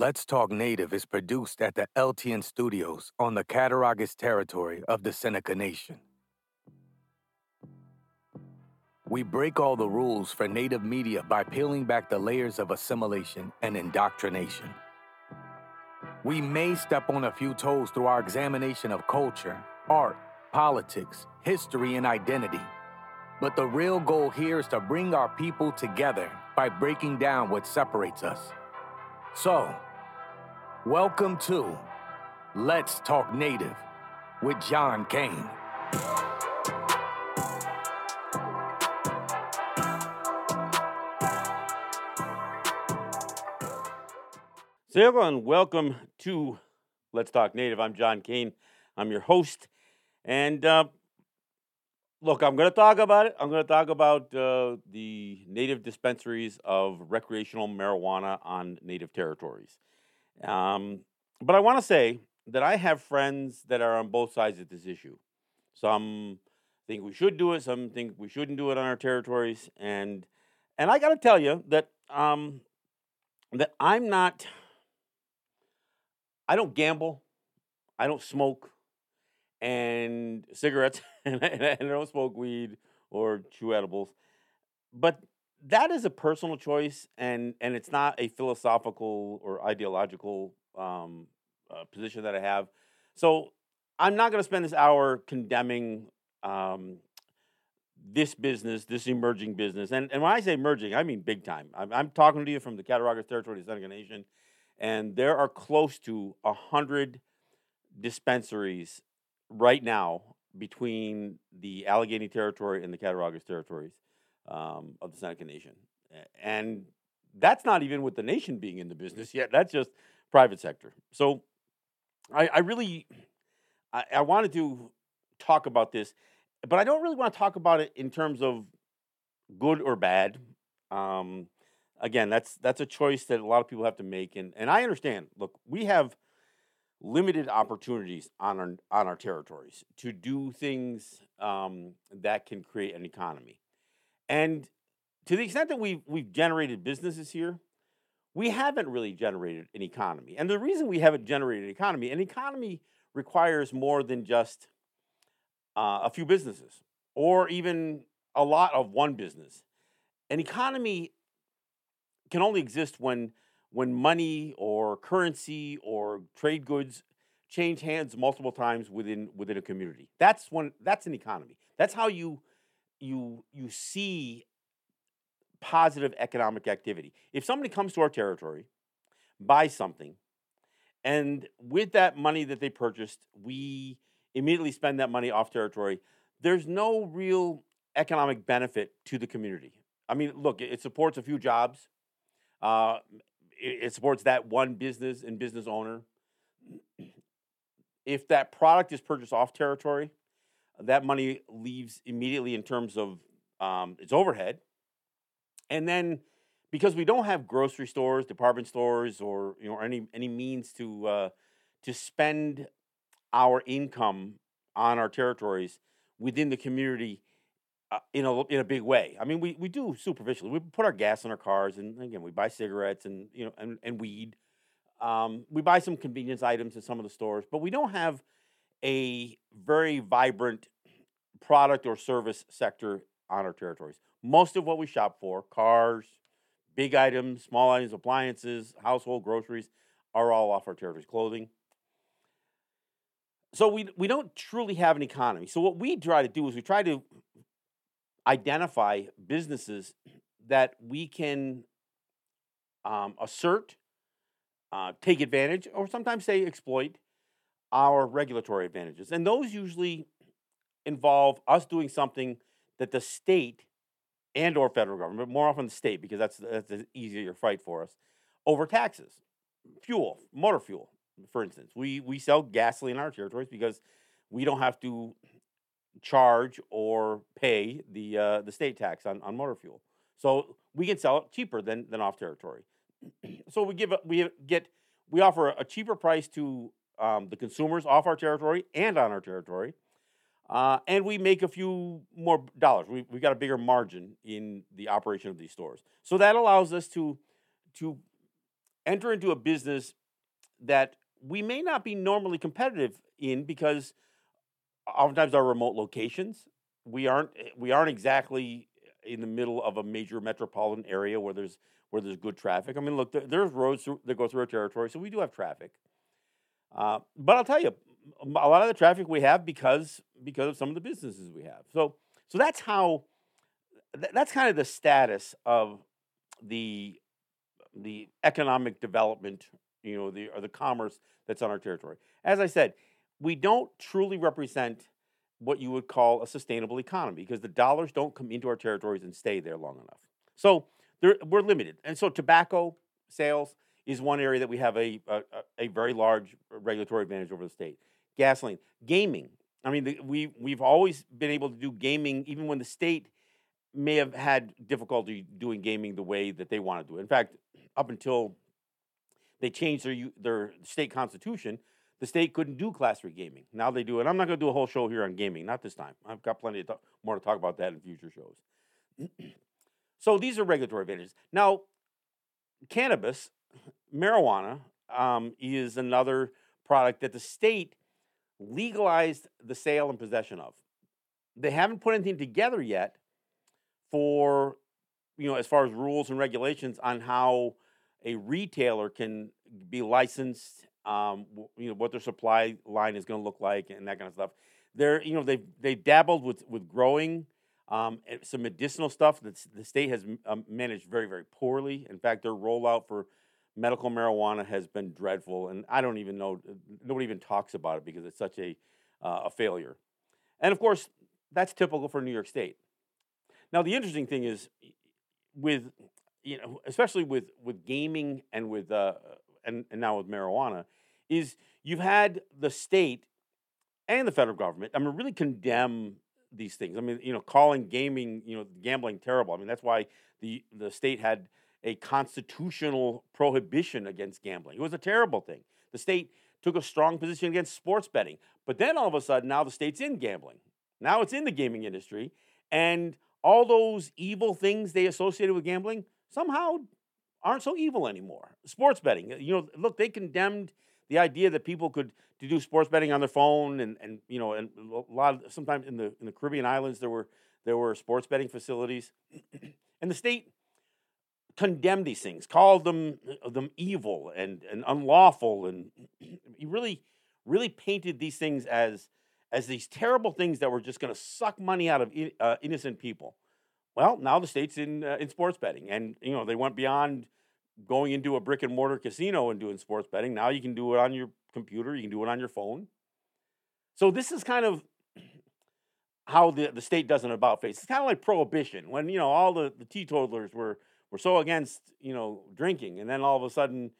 Let's Talk Native is produced at the LTN Studios on the Cattaraugus territory of the Seneca Nation. We break all the rules for Native media by peeling back the layers of assimilation and indoctrination. We may step on a few toes through our examination of culture, art, politics, history, and identity. But the real goal here is to bring our people together by breaking down what separates us. So, welcome to Let's Talk Native with John Kane. So, everyone, welcome to Let's Talk Native. I'm John Kane. I'm your host. And uh, look, I'm going to talk about it. I'm going to talk about uh, the native dispensaries of recreational marijuana on native territories. Um, but I want to say that I have friends that are on both sides of this issue. Some think we should do it, some think we shouldn't do it on our territories. And, and I got to tell you that, um, that I'm not I don't gamble, I don't smoke, and cigarettes, and, I, and I don't smoke weed or chew edibles. But that is a personal choice, and and it's not a philosophical or ideological um, uh, position that I have. So I'm not going to spend this hour condemning um, this business, this emerging business. And, and when I say emerging, I mean big time. I'm, I'm talking to you from the Cattaraugus territory, the Seneca Nation and there are close to a hundred dispensaries right now between the Allegany Territory and the Cattaraugus territories um, of the Seneca Nation, and that's not even with the nation being in the business yet. That's just private sector. So, I, I really, I, I wanted to talk about this, but I don't really want to talk about it in terms of good or bad. Um, again, that's that's a choice that a lot of people have to make, and and I understand. Look, we have limited opportunities on our on our territories to do things um, that can create an economy, and to the extent that we've we've generated businesses here, we haven't really generated an economy. And the reason we haven't generated an economy, an economy requires more than just uh, a few businesses or even a lot of one business. An economy can only exist when when money or currency or trade goods change hands multiple times within within a community. That's when that's an economy. That's how you you you see positive economic activity. If somebody comes to our territory, buys something, and with that money that they purchased, we immediately spend that money off territory, there's no real economic benefit to the community. I mean, look, it supports a few jobs, uh, it, it supports that one business and business owner. If that product is purchased off territory, that money leaves immediately in terms of um, its overhead. And then because we don't have grocery stores, department stores, or you know any any means to uh, to spend our income on our territories within the community uh, in a in a big way. I mean, we, we do superficially. We put our gas in our cars, and again, we buy cigarettes and you know and, and weed. Um, we buy some convenience items in some of the stores, but we don't have a very vibrant product or service sector on our territories. Most of what we shop for, cars, big items, small items, appliances, household groceries, are all off our territories. Clothing. So we we don't truly have an economy. So what we try to do is we try to identify businesses that we can um, assert, uh, take advantage, or sometimes say exploit our regulatory advantages. And those usually involve us doing something that the state and or federal government, more often the state, because that's that's an easier fight for us, over taxes. Fuel, motor fuel, for instance. We we sell gasoline in our territories because we don't have to charge or pay the uh, the state tax on, on motor fuel. So we can sell it cheaper than, than off territory. so we give we get we offer a cheaper price to um, the consumers off our territory and on our territory, uh, and we make a few more dollars. We we got a bigger margin in the operation of these stores. So that allows us to to enter into a business that we may not be normally competitive in because oftentimes our remote locations we aren't eh, we aren't exactly in the middle of a major metropolitan area where there's where there's good traffic. I mean, look, there, there's roads that go through our territory, so we do have traffic. Uh, but I'll tell you, a lot of the traffic we have because because of some of the businesses we have. So so that's how th- that's kind of the status of the the economic development, you know, the or the commerce that's on our territory. As I said, we don't truly represent what you would call a sustainable economy because the dollars don't come into our territories and stay there long enough. So we're limited. And so tobacco sales is one area that we have a, a, a very large regulatory advantage over the state. Gasoline, gaming. I mean, the, we, we've always been able to do gaming even when the state may have had difficulty doing gaming the way that they want to do it. In fact, up until they changed their, their state constitution, the state couldn't do class three gaming. Now they do it. I'm not going to do a whole show here on gaming, not this time. I've got plenty more to talk about that in future shows. so these are regulatory advantages. Now, cannabis, marijuana, um, is another product that the state legalized the sale and possession of. They haven't put anything together yet for, you know, as far as rules and regulations on how a retailer can be licensed um, you know what their supply line is going to look like and that kind of stuff. They're you know they've, they dabbled with with growing um, some medicinal stuff that the state has um, managed very very poorly. In fact, their rollout for medical marijuana has been dreadful, and I don't even know nobody even talks about it because it's such a uh, a failure. And of course, that's typical for New York State. Now, the interesting thing is with you know, especially with with gaming and with uh, and, and now with marijuana, is you've had the state and the federal government, I mean, really condemn these things. I mean, you know, calling gaming, you know, gambling terrible. I mean, that's why the the state had a constitutional prohibition against gambling. It was a terrible thing. The state took a strong position against sports betting. But then all of a sudden, now the state's in gambling. Now it's in the gaming industry. And all those evil things they associated with gambling somehow aren't so evil anymore. Sports betting, you know, look, they condemned the idea that people could to do sports betting on their phone and and you know and a lot of sometimes in the in the Caribbean islands there were there were sports betting facilities and the state condemned these things called them them evil and and unlawful and he really really painted these things as as these terrible things that were just going to suck money out of uh, innocent people well, now the state's in uh, in sports betting, and you know they went beyond going into a brick and mortar casino and doing sports betting. Now you can do it on your computer, you can do it on your phone. So this is kind of how the, the state does an about face. It's kind of like prohibition when you know all the, the teetotalers were were so against you know drinking, and then all of a sudden,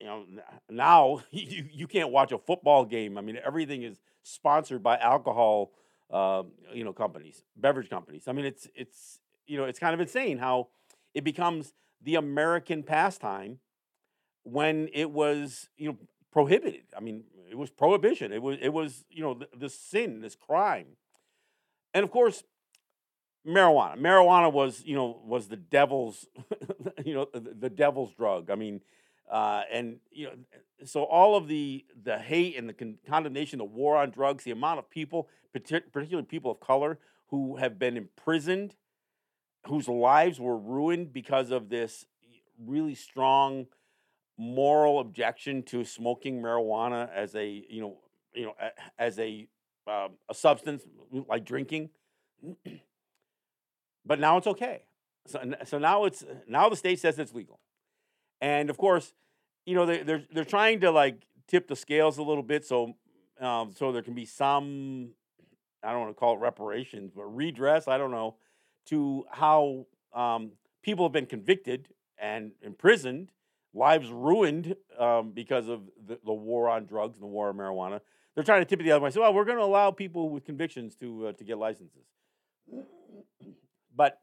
you know now you, you can't watch a football game. I mean everything is sponsored by alcohol uh, you know, companies, beverage companies. I mean, it's it's you know, it's kind of insane how it becomes the American pastime when it was you know prohibited. I mean, it was prohibition. It was it was you know this sin, this crime, and of course, marijuana. Marijuana was you know was the devil's you know the, the devil's drug. I mean, uh, and you know, so all of the the hate and the con- condemnation, the war on drugs, the amount of people, particularly people of color, who have been imprisoned, whose lives were ruined because of this really strong moral objection to smoking marijuana as a you know you know as a um, a substance like drinking. but now it's okay. So so now it's now the state says it's legal. And of course, you know they, they're they're trying to like tip the scales a little bit, so um, so there can be some I don't want to call it reparations, but redress. I don't know to how um, people have been convicted and imprisoned, lives ruined um, because of the, the, war on drugs and the war on marijuana. They're trying to tip it the other way. So, well, we're going to allow people with convictions to uh, to get licenses, but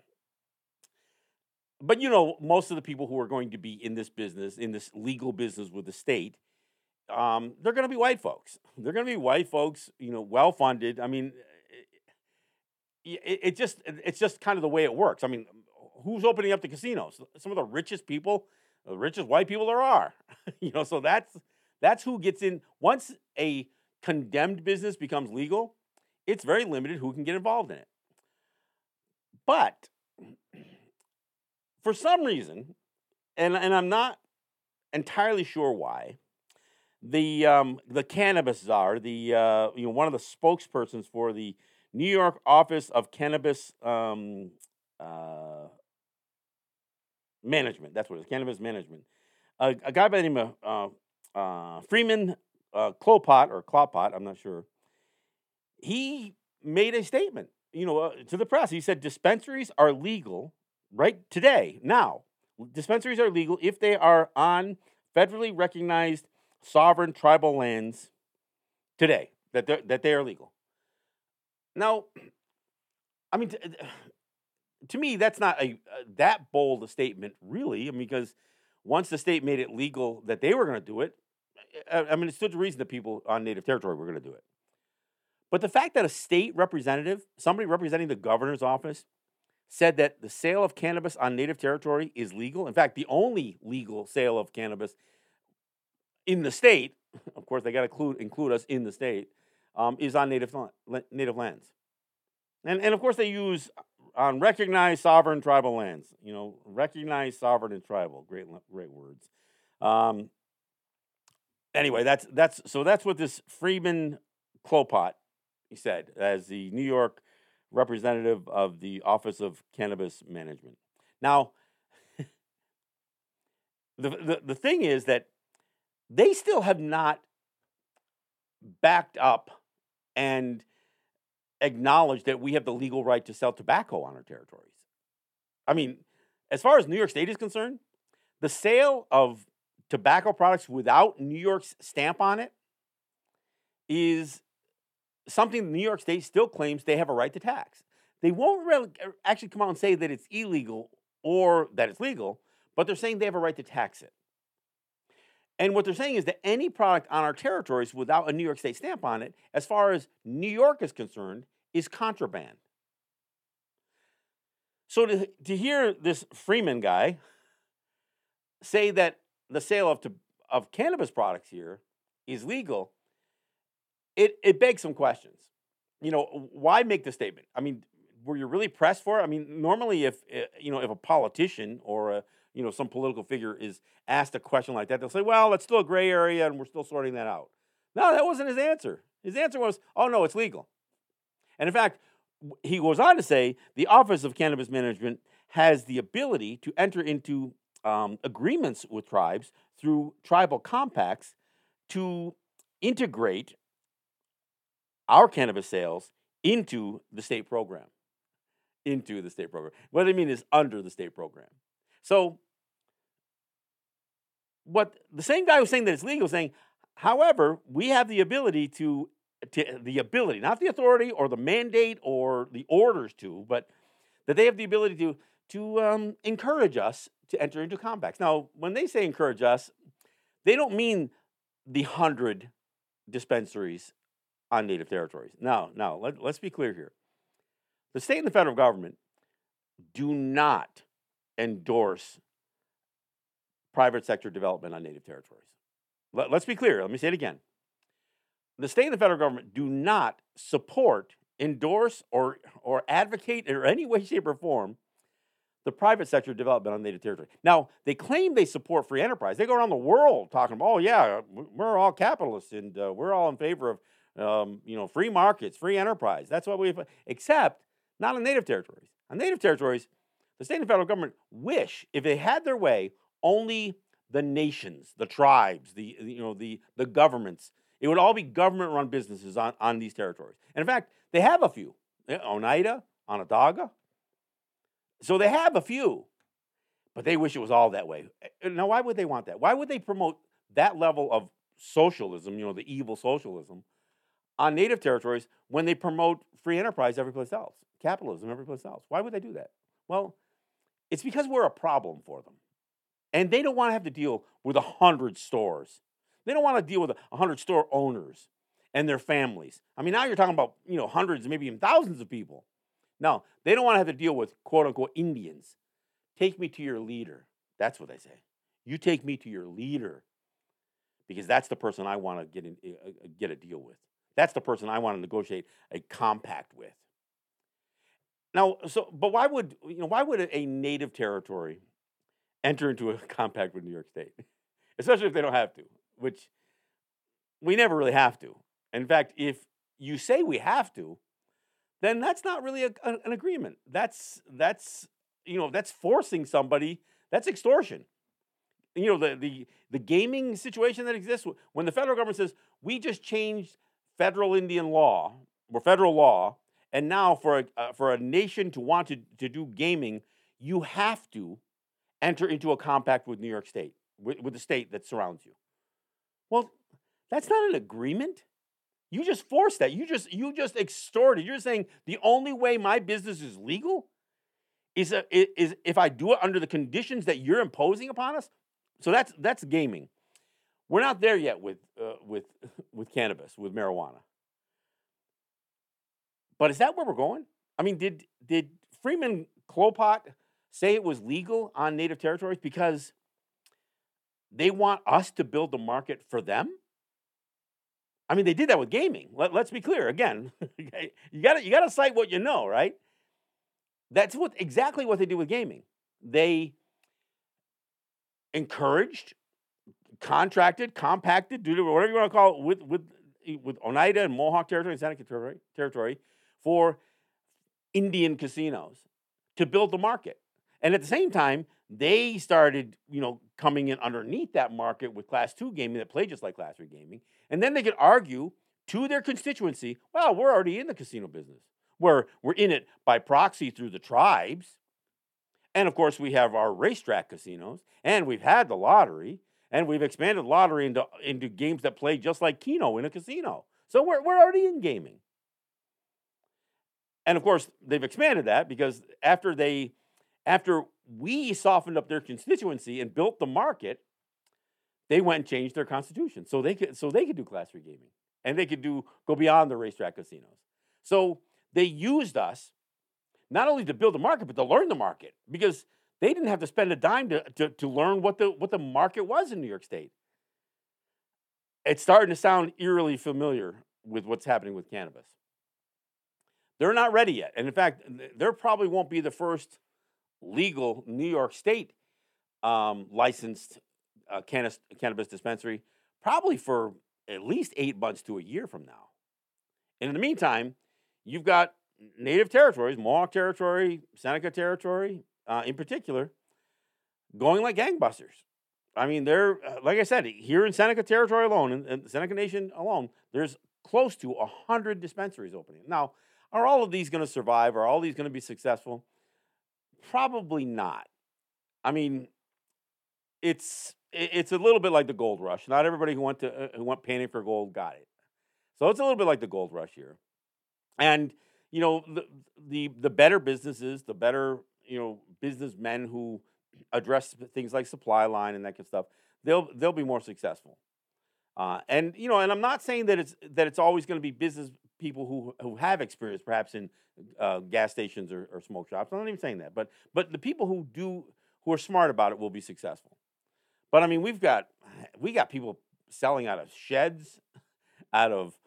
but you know, most of the people who are going to be in this business, in this legal business with the state, um, they're going to be white folks. They're going to be white folks, you know, well funded. I mean, it, it, just it's just kind of the way it works. I mean, who's opening up the casinos? Some of the richest people the richest white people there are. you know, so that's that's who gets in. Once a condemned business becomes legal, it's very limited who can get involved in it. But for some reason, and, and I'm not entirely sure why, the um, the cannabis czar, the uh, you know one of the spokespersons for the New York Office of Cannabis um, uh, Management. That's what it is, cannabis management. a guy by the name of uh, uh Freeman uh, Klopott or Klopott, I'm not sure. He made a statement, you know, uh, to the press. He said dispensaries are legal right today, now. Dispensaries are legal if they are on federally recognized sovereign tribal lands today, that, that they are legal. Now, I mean, to, to me, that's not a, that bold a statement, really. I mean, because once the state made it legal that they were going to do it, I, I mean, it stood to reason that people on native territory were going to do it. But the fact that a state representative, somebody representing the governor's office, said that the sale of cannabis on native territory is legal. In fact, the only legal sale of cannabis in the state, of course, they got to include, include us in the state, um, is on native, native lands. And, and of course, they use on recognized sovereign tribal lands. You know, recognized sovereign and tribal. Great, great words. Um, anyway, that's that's so that's what this Freeman Klopott he said as the New York representative of the Office of Cannabis Management. Now, the, the the thing is that they still have not backed up and acknowledged that we have the legal right to sell tobacco on our territories. I mean, as far as New York State is concerned, the sale of tobacco products without New York's stamp on it is something New York State still claims they have a right to tax. They won't really er, actually come out and say that it's illegal or that it's legal, but they're saying they have a right to tax it. And what they're saying is that any product on our territories without a New York State stamp on it, as far as New York is concerned, is contraband. So to, to hear this Freeman guy say that the sale of, to, of cannabis products here is legal, it, it begs some questions. You know, why make the statement? I mean, were you really pressed for it? I mean, normally if eh, you know if a politician or a you know some political figure is asked a question like that, they'll say, "Well, it's still a gray area, and we're still sorting that out." No, that wasn't his answer. His answer was, "Oh no, it's legal." And in fact, he goes on to say the Office of Cannabis Management has the ability to enter into um, agreements with tribes through tribal compacts to integrate our cannabis sales into the state program. Into the state program. What I mean is under the state program. So, what the same guy was saying that it's legal, saying, however, we have the ability to, to the ability, not the authority or the mandate or the orders to, but that they have the ability to to um, encourage us to enter into compacts. Now, when they say encourage us, they don't mean the hundred dispensaries on native territories. Now, now let, let's be clear here. The state and the federal government do not endorse private sector development on native territories. Let, let's be clear. Let me say it again. The state and the federal government do not support, endorse, or, or advocate in any way, shape, or form the private sector development on native territory. Now, they claim they support free enterprise. They go around the world talking about, oh, yeah, we're all capitalists and uh, we're all in favor of um, you know, free markets, free enterprise. That's what we, except not on native territories. On native territories, the state and federal government wish, if they had their way, only the nations, the tribes, the you know the the governments, it would all be government-run businesses on, on these territories. And in fact, they have a few. Oneida, Onondaga, so they have a few, but they wish it was all that way. Eh, now, why would they want that? Why would they promote that level of socialism, you know, the evil socialism, on native territories when they promote free enterprise everyplace else, capitalism everyplace else? Why would they do that? Well, it's because we're a problem for them. And they don't want to have to deal with a hundred stores. They don't want to deal with a hundred store owners and their families. I mean, now you're talking about, you know, hundreds, maybe even thousands of people. No, they don't want to have to deal with quote unquote Indians. Take me to your leader. That's what they say. You take me to your leader because that's the person I want to get in, uh, uh, get a deal with. That's the person I want to negotiate a compact with. Now, so but why would you know why would a native territory enter into a compact with New York State, especially if they don't have to, which we never really have to. In fact, if you say we have to, then that's not really a, an agreement. That's that's you know that's forcing somebody. That's extortion. You know the the the gaming situation that exists when the federal government says we just changed federal Indian law or federal law, and now for a uh, for a nation to want to to do gaming, you have to enter into a compact with New York State with, with the state that surrounds you. Well, that's not an agreement. You just forced that. You just you just extorted. You're saying the only way my business is legal is a, is if I do it under the conditions that you're imposing upon us. So that's that's gaming. We're not there yet with uh, with with cannabis, with marijuana. But is that where we're going? I mean, did did Freeman Klopott say it was legal on native territories because they want us to build the market for them? I mean, they did that with gaming. Let, us be clear. Again, you got you got to cite what you know, right? That's what exactly what they did with gaming. They encouraged, contracted, compacted, whatever you want to call it, with with with Oneida and Mohawk territory and Seneca territory, territory for Indian casinos to build the market. And at the same time, they started, you know, coming in underneath that market with class two gaming that played just like class three gaming. And then they could argue to their constituency, well, we're already in the casino business. We're, we're in it by proxy through the tribes. And of course, we have our racetrack casinos, and we've had the lottery, and we've expanded lottery into, into games that play just like Keno in a casino. So we're, we're already in gaming. And of course, they've expanded that because after they after we softened up their constituency and built the market, they went and changed their constitution so they could so they could do class three gaming and they could do go beyond the racetrack casinos. So they used us not only to build the market but to learn the market because they didn't have to spend a dime to, to, to learn what the what the market was in New York State. It's starting to sound eerily familiar with what's happening with cannabis. They're not ready yet. And in fact, there probably won't be the first legal New York State um, licensed uh, cannabis, cannabis dispensary, probably for at least eight months to a year from now. And in the meantime, you've got native territories, Mohawk territory, Seneca territory, uh, in particular, going like gangbusters. I mean, they're uh, like I said here in Seneca territory alone, in, in Seneca Nation alone, there's close to hundred dispensaries opening. Now, are all of these going to survive? Are all these going to be successful? Probably not. I mean, it's it's a little bit like the gold rush. Not everybody who went to uh, who went panning for gold got it. So it's a little bit like the gold rush here. And you know, the the the better businesses, the better, you know, businessmen who address things like supply line and that kind of stuff, they'll they'll be more successful. Uh, and you know, and I'm not saying that it's that it's always going to be business people who who have experience, perhaps in uh, gas stations or, or smoke shops. I'm not even saying that, but but the people who do who are smart about it will be successful. But I mean, we've got we got people selling out of sheds, out of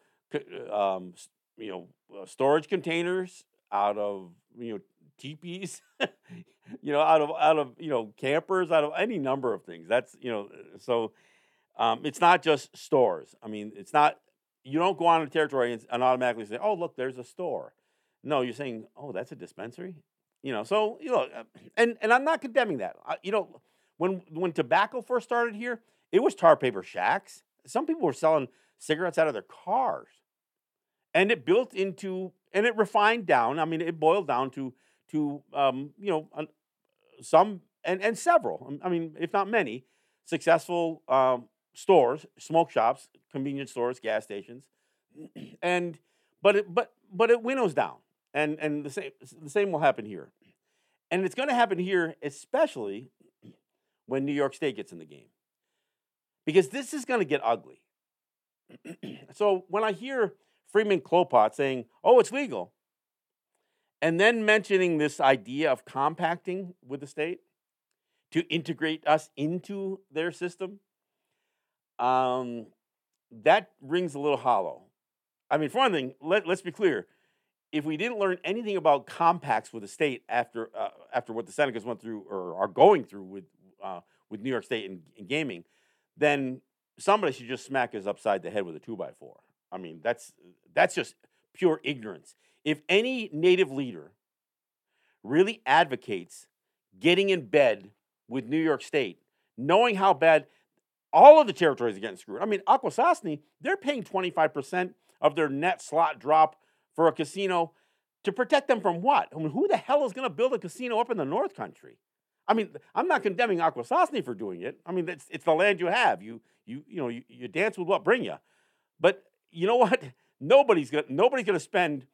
um, you know uh, storage containers, out of you know teepees, you know out of out of you know campers, out of any number of things. That's you know so. Um, it's not just stores. I mean, it's not you don't go on a territory and, and automatically say, "Oh, look, there's a store." No, you're saying, "Oh, that's a dispensary." You know, so you know, uh, and and I'm not condemning that. I, you know, when when tobacco first started here, it was tar paper shacks. Some people were selling cigarettes out of their cars, and it built into and it refined down. I mean, it boiled down to to um, you know some and and several. I mean, if not many, successful um, stores, smoke shops, convenience stores, gas stations, and but it but but it winnows down, and and the same the same will happen here, and it's going to happen here, especially when New York State gets in the game, because this is going to get ugly. so when I hear Freeman Klopott saying, "Oh, it's legal," and then mentioning this idea of compacting with the state, to integrate us into their system, um, that rings a little hollow. I mean, for one thing, let, let's be clear. If we didn't learn anything about compacts with the state after uh, after what the Senecas went through or are going through with uh, with New York State and, and gaming, then somebody should just smack us upside the head with a two by four. I mean, that's that's just pure ignorance. If any native leader really advocates getting in bed with New York State, knowing how bad all of the territories are getting screwed. I mean, Akwesasne, they're paying 25% of their net slot drop for a casino to protect them from what? I mean, who the hell is going to build a casino up in the North Country? I mean, I'm not condemning Akwesasne for doing it. I mean, it's, it's the land you have. You you you know you, you dance with what bring you. But you know what? Nobody's gonna nobody's gonna spend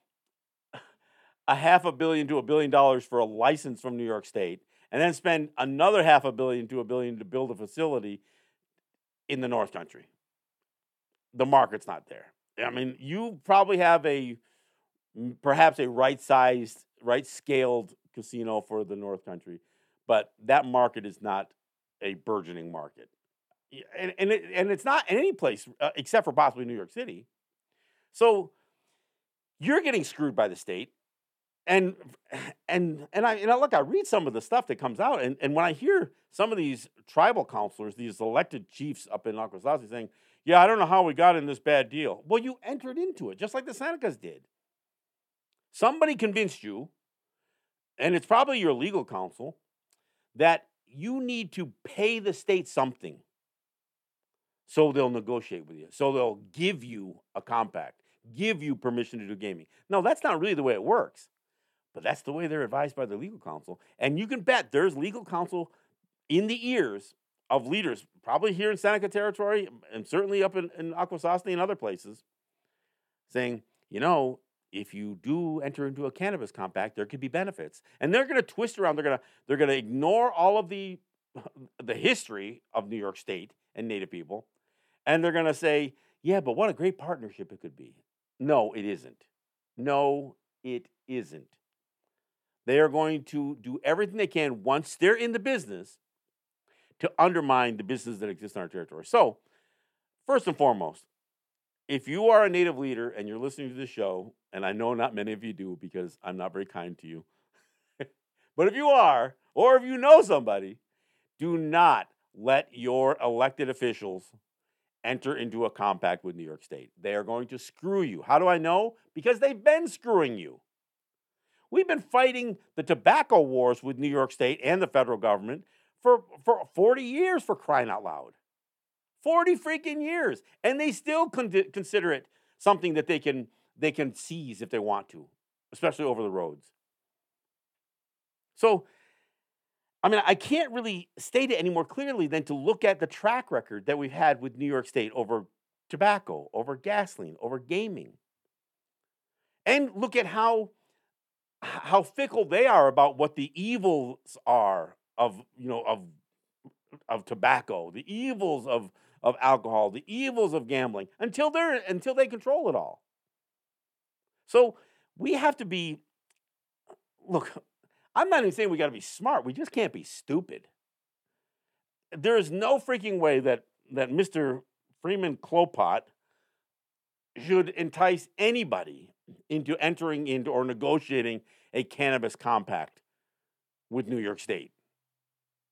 a half a billion to a billion dollars for a license from New York State, and then spend another half a billion to a billion to build a facility in the North Country. The market's not there. I mean, you probably have a perhaps a right sized, right scaled casino for the North Country, but that market is not a burgeoning market. And, and, it, and it's not in any place uh, except for possibly New York City. So you're getting screwed by the state. And and and I and I look, I read some of the stuff that comes out, and, and when I hear some of these tribal councilors, these elected chiefs up in Akwesasne saying, Yeah, I don't know how we got in this bad deal. Well, you entered into it, just like the Senecas did. Somebody convinced you, and it's probably your legal counsel, that you need to pay the state something so they'll negotiate with you. So they'll give you a compact, give you permission to do gaming. No, that's not really the way it works. But that's the way they're advised by the legal counsel. And you can bet there's legal counsel in the ears of leaders, probably here in Seneca territory and certainly up in, in Akwesasne and other places, saying, you know, if you do enter into a cannabis compact, there could be benefits. And they're going to twist around. They're going to they're going to ignore all of the the history of New York State and Native people, and they're going to say, "Yeah, but what a great partnership it could be." No, it isn't. No, it isn't. They are going to do everything they can once they're in the business to undermine the business that exists on our territory. So, first and foremost, if you are a native leader and you're listening to the show, and I know not many of you do because I'm not very kind to you, but if you are, or if you know somebody, do not let your elected officials enter into a compact with New York State. They are going to screw you. How do I know? Because they've been screwing you. We've been fighting the tobacco wars with New York State and the federal government for, for 40 years for crying out loud. 40 freaking years. And they still con- consider it something that they can, they can seize if they want to, especially over the roads. So, I mean, I can't really state it any more clearly than to look at the track record that we've had with New York State over tobacco, over gasoline, over gaming. And look at how how fickle they are about what the evils are of you know of of tobacco, the evils of of alcohol, the evils of gambling until they're until they control it all. So we have to be look, I'm not even saying we got to be smart. We just can't be stupid. There is no freaking way that that Mr. Freeman Klopott should entice anybody into entering into or negotiating a cannabis compact with New York State.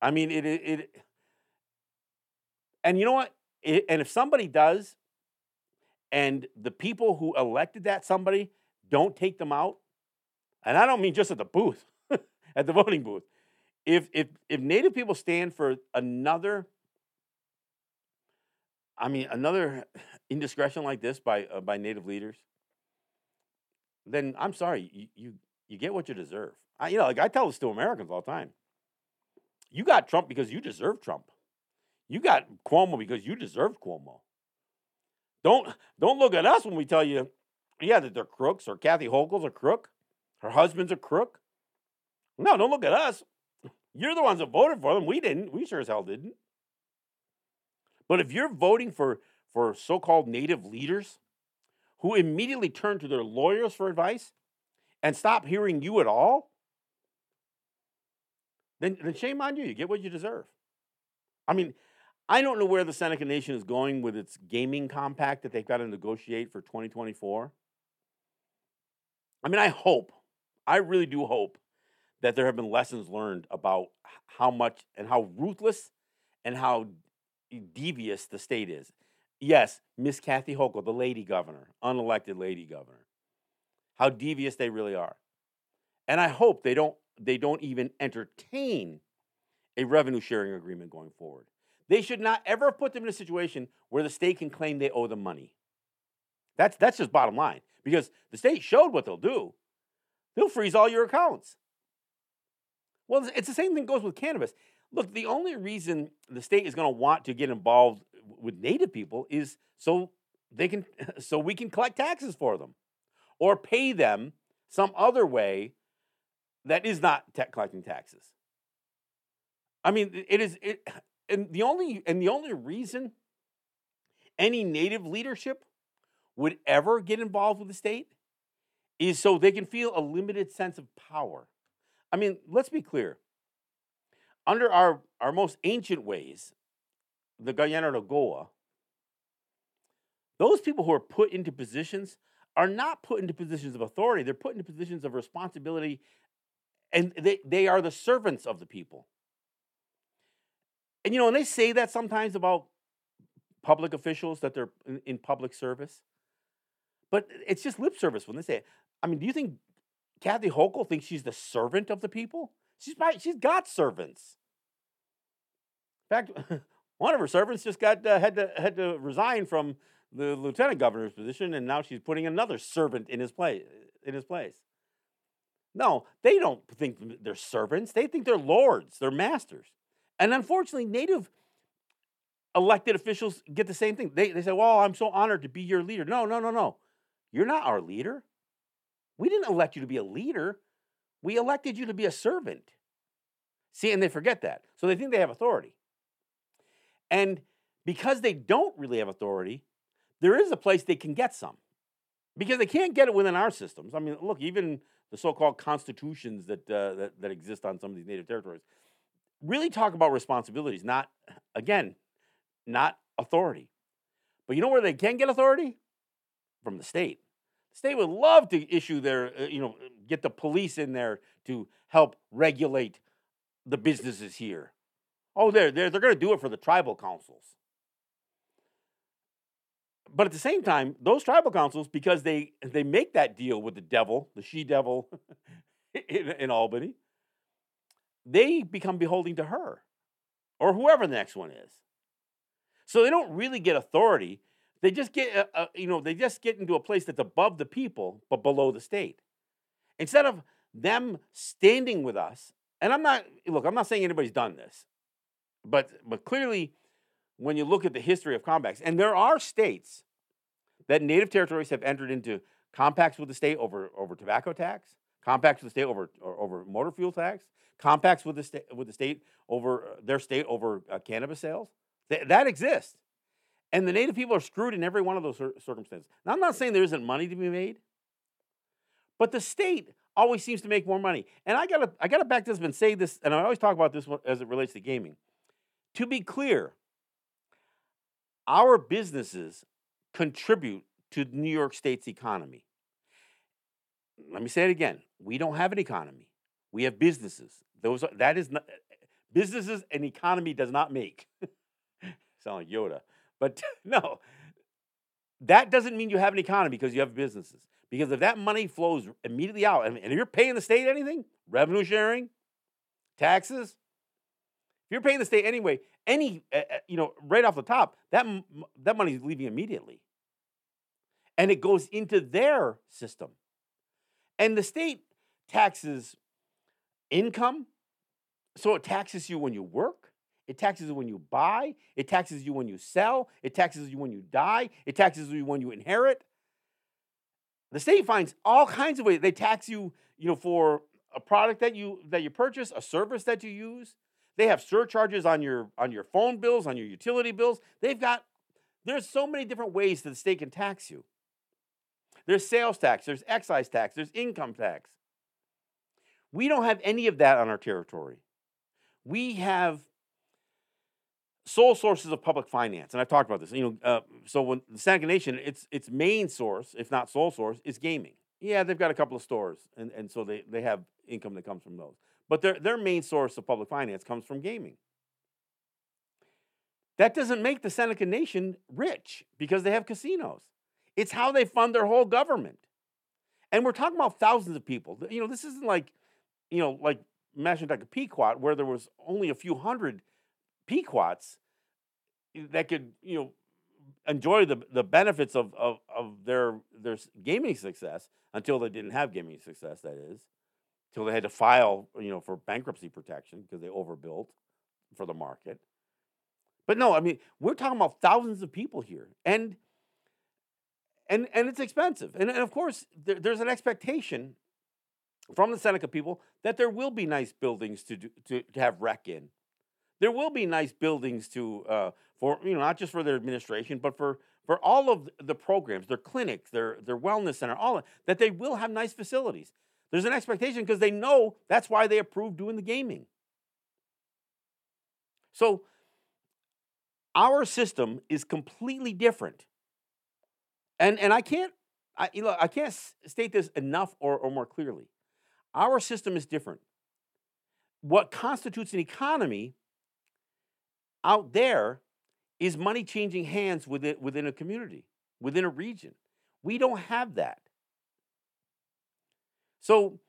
I mean, it, it, it and you know what? It, and if somebody does, and the people who elected that somebody don't take them out, and I don't mean just at the booth, at the voting booth. If if if Native people stand for another, I mean another indiscretion like this by uh, by Native leaders, then I'm sorry, you, you you get what you deserve. I, you know, like I tell this to Americans all the time. You got Trump because you deserve Trump. You got Cuomo because you deserve Cuomo. Don't don't look at us when we tell you, yeah, that they're crooks or Kathy Hochul's a crook, her husband's a crook. No, don't look at us. You're the ones that voted for them. We didn't. We sure as hell didn't. But if you're voting for for so-called native leaders who immediately turn to their lawyers for advice and stop hearing you at all, then, then shame on you. You get what you deserve. I mean, I don't know where the Seneca Nation is going with its gaming compact that they've got to negotiate for 2024. I mean, I hope, I really do hope that there have been lessons learned about how much and how ruthless and how devious the state is. Yes, Miss Kathy Hochul, the lady governor, unelected lady governor, how devious they really are. And I hope they don't they don't even entertain a revenue sharing agreement going forward. They should not ever put them in a situation where the state can claim they owe them money. That's that's just bottom line. Because the state showed what they'll do. They'll freeze all your accounts. Well, it's the same thing goes with cannabis. Look, the only reason the state is going to want to get involved with native people is so they can so we can collect taxes for them or pay them some other way that is not collecting taxes. I mean, it is it, and the only and the only reason any native leadership would ever get involved with the state is so they can feel a limited sense of power. I mean, let's be clear. Under our, our most ancient ways, the Guyana de Goa, those people who are put into positions are not put into positions of authority. They're put into positions of responsibility, and they, they are the servants of the people. And you know, and they say that sometimes about public officials that they're in, in public service. But it's just lip service when they say it. I mean, do you think Kathy Hochul thinks she's the servant of the people? She's she's got servants. In fact, one of her servants just got uh, had to had to resign from the lieutenant governor's position, and now she's putting another servant in his place. In his place. No, they don't think they're servants. They think they're lords. They're masters. And unfortunately, native elected officials get the same thing. They, they say, Well, I'm so honored to be your leader. No, no, no, no. You're not our leader. We didn't elect you to be a leader. We elected you to be a servant. See, and they forget that. So they think they have authority. And because they don't really have authority, there is a place they can get some. Because they can't get it within our systems. I mean, look, even the so called constitutions that, uh, that, that exist on some of these native territories really talk about responsibilities, not, again, not authority. But you know where they can get authority? From the state. The state would love to issue their, uh, you know, get the police in there to help regulate the businesses here. Oh, they're, they're, they're going to do it for the tribal councils. But at the same time, those tribal councils, because they, they make that deal with the devil, the she devil in, in Albany, they become beholding to her or whoever the next one is. So they don't really get authority. They just get, uh, uh, you know, they just get into a place that's above the people but below the state. Instead of them standing with us, and I'm not look, I'm not saying anybody's done this, but but clearly, when you look at the history of compacts, and there are states that native territories have entered into compacts with the state over over tobacco tax, compacts with the state over over motor fuel tax, compacts with the state with the state over uh, their state over uh, cannabis sales. Th- that exists, and the native people are screwed in every one of those cir- circumstances. Now, I'm not saying there isn't money to be made, but the state always seems to make more money. And I gotta I gotta back this up and say this, and I always talk about this as it relates to gaming. To be clear, our businesses contribute to New York State's economy. Let me say it again. We don't have an economy. We have businesses. Those are, that is not businesses and economy does not make. Sound like Yoda. But no. That doesn't mean you have an economy because you have businesses. Because if that money flows immediately out, and if you're paying the state anything, revenue sharing, taxes, you're paying the state anyway, any uh, you know right off the top, that that money is leaving immediately, and it goes into their system, and the state taxes income. So it taxes you when you work. It taxes you when you buy. It taxes you when you sell. It taxes you when you die. It taxes you when you inherit. The state finds all kinds of ways. They tax you, you know, for a product that you that you purchase, a service that you use. They have surcharges on your on your phone bills, on your utility bills. They've got there's so many different ways that the state can tax you. There's sales tax, there's excise tax, there's income tax. We don't have any of that on our territory. we have sole sources of public finance, and I've talked about this. You know, uh, so when the Seneca Nation, its its main source, if not sole source, is gaming. Yeah, they've got a couple of stores, and, and so they, they have income that comes from those. But their their main source of public finance comes from gaming. That doesn't make the Seneca Nation rich because they have casinos. It's how they fund their whole government. And we're talking about thousands of people. You know, this isn't like, you know, like Mashantucket Pequot, where there was only a few hundred Pequots that could, you know, enjoy the, the benefits of, of, of their, their gaming success until they didn't have gaming success, that is, until they had to file, you know, for bankruptcy protection because they overbuilt for the market. But no, I mean, we're talking about thousands of people here. And and and it's expensive. And, and of course, there, there's an expectation from the Seneca people that there will be nice buildings to do, to, to have rec in. There will be nice buildings to uh, for you know not just for their administration, but for for all of the programs, their clinics, their their wellness center, all of, that they will have nice facilities. There's an expectation because they know that's why they approve doing the gaming. So our system is completely different and and I can't I you know, I can't state this enough or, or more clearly. Our system is different. What constitutes an economy out there is money changing hands within, within a community, within a region. We don't have that. So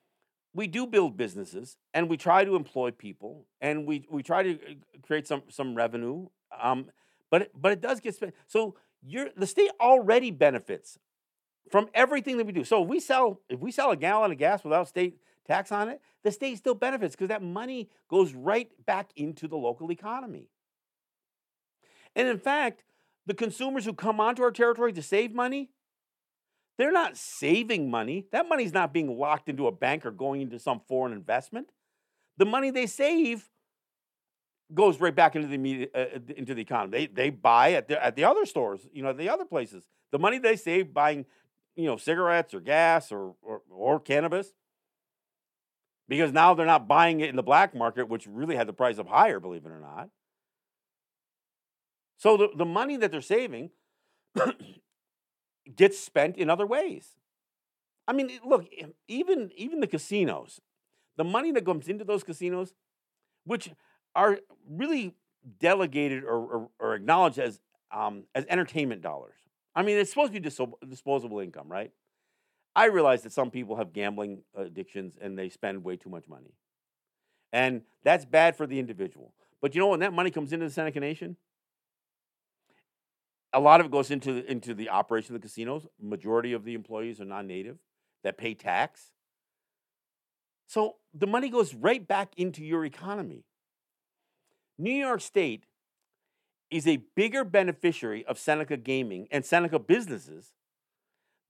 we do build businesses and we try to employ people and we, we try to uh, create some, some revenue. Um, but, but it does get spent. So you're, the state already benefits from everything that we do. So if we sell if we sell a gallon of gas without state tax on it, the state still benefits because that money goes right back into the local economy. And in fact, the consumers who come onto our territory to save money, they're not saving money. That money's not being locked into a bank or going into some foreign investment. The money they save goes right back into the media, uh, uh into the economy. They they buy at the at the other stores, you know, the other places. The money they save buying, you know, cigarettes or gas or or, or cannabis. Because now they're not buying it in the black market, which really had the price up higher, believe it or not. So the, the money that they're saving gets spent in other ways. I mean, look, even even the casinos, the money that comes into those casinos, which are really delegated or, or, or acknowledged as um, as entertainment dollars. I mean, it's supposed to be dis- disposable income, right? I realize that some people have gambling addictions and they spend way too much money, and that's bad for the individual. But you know, when that money comes into the Seneca Nation, a lot of it goes into into the operation of the casinos. Majority of the employees are non-native that pay tax. So the money goes right back into your economy. New York State is a bigger beneficiary of Seneca gaming and Seneca businesses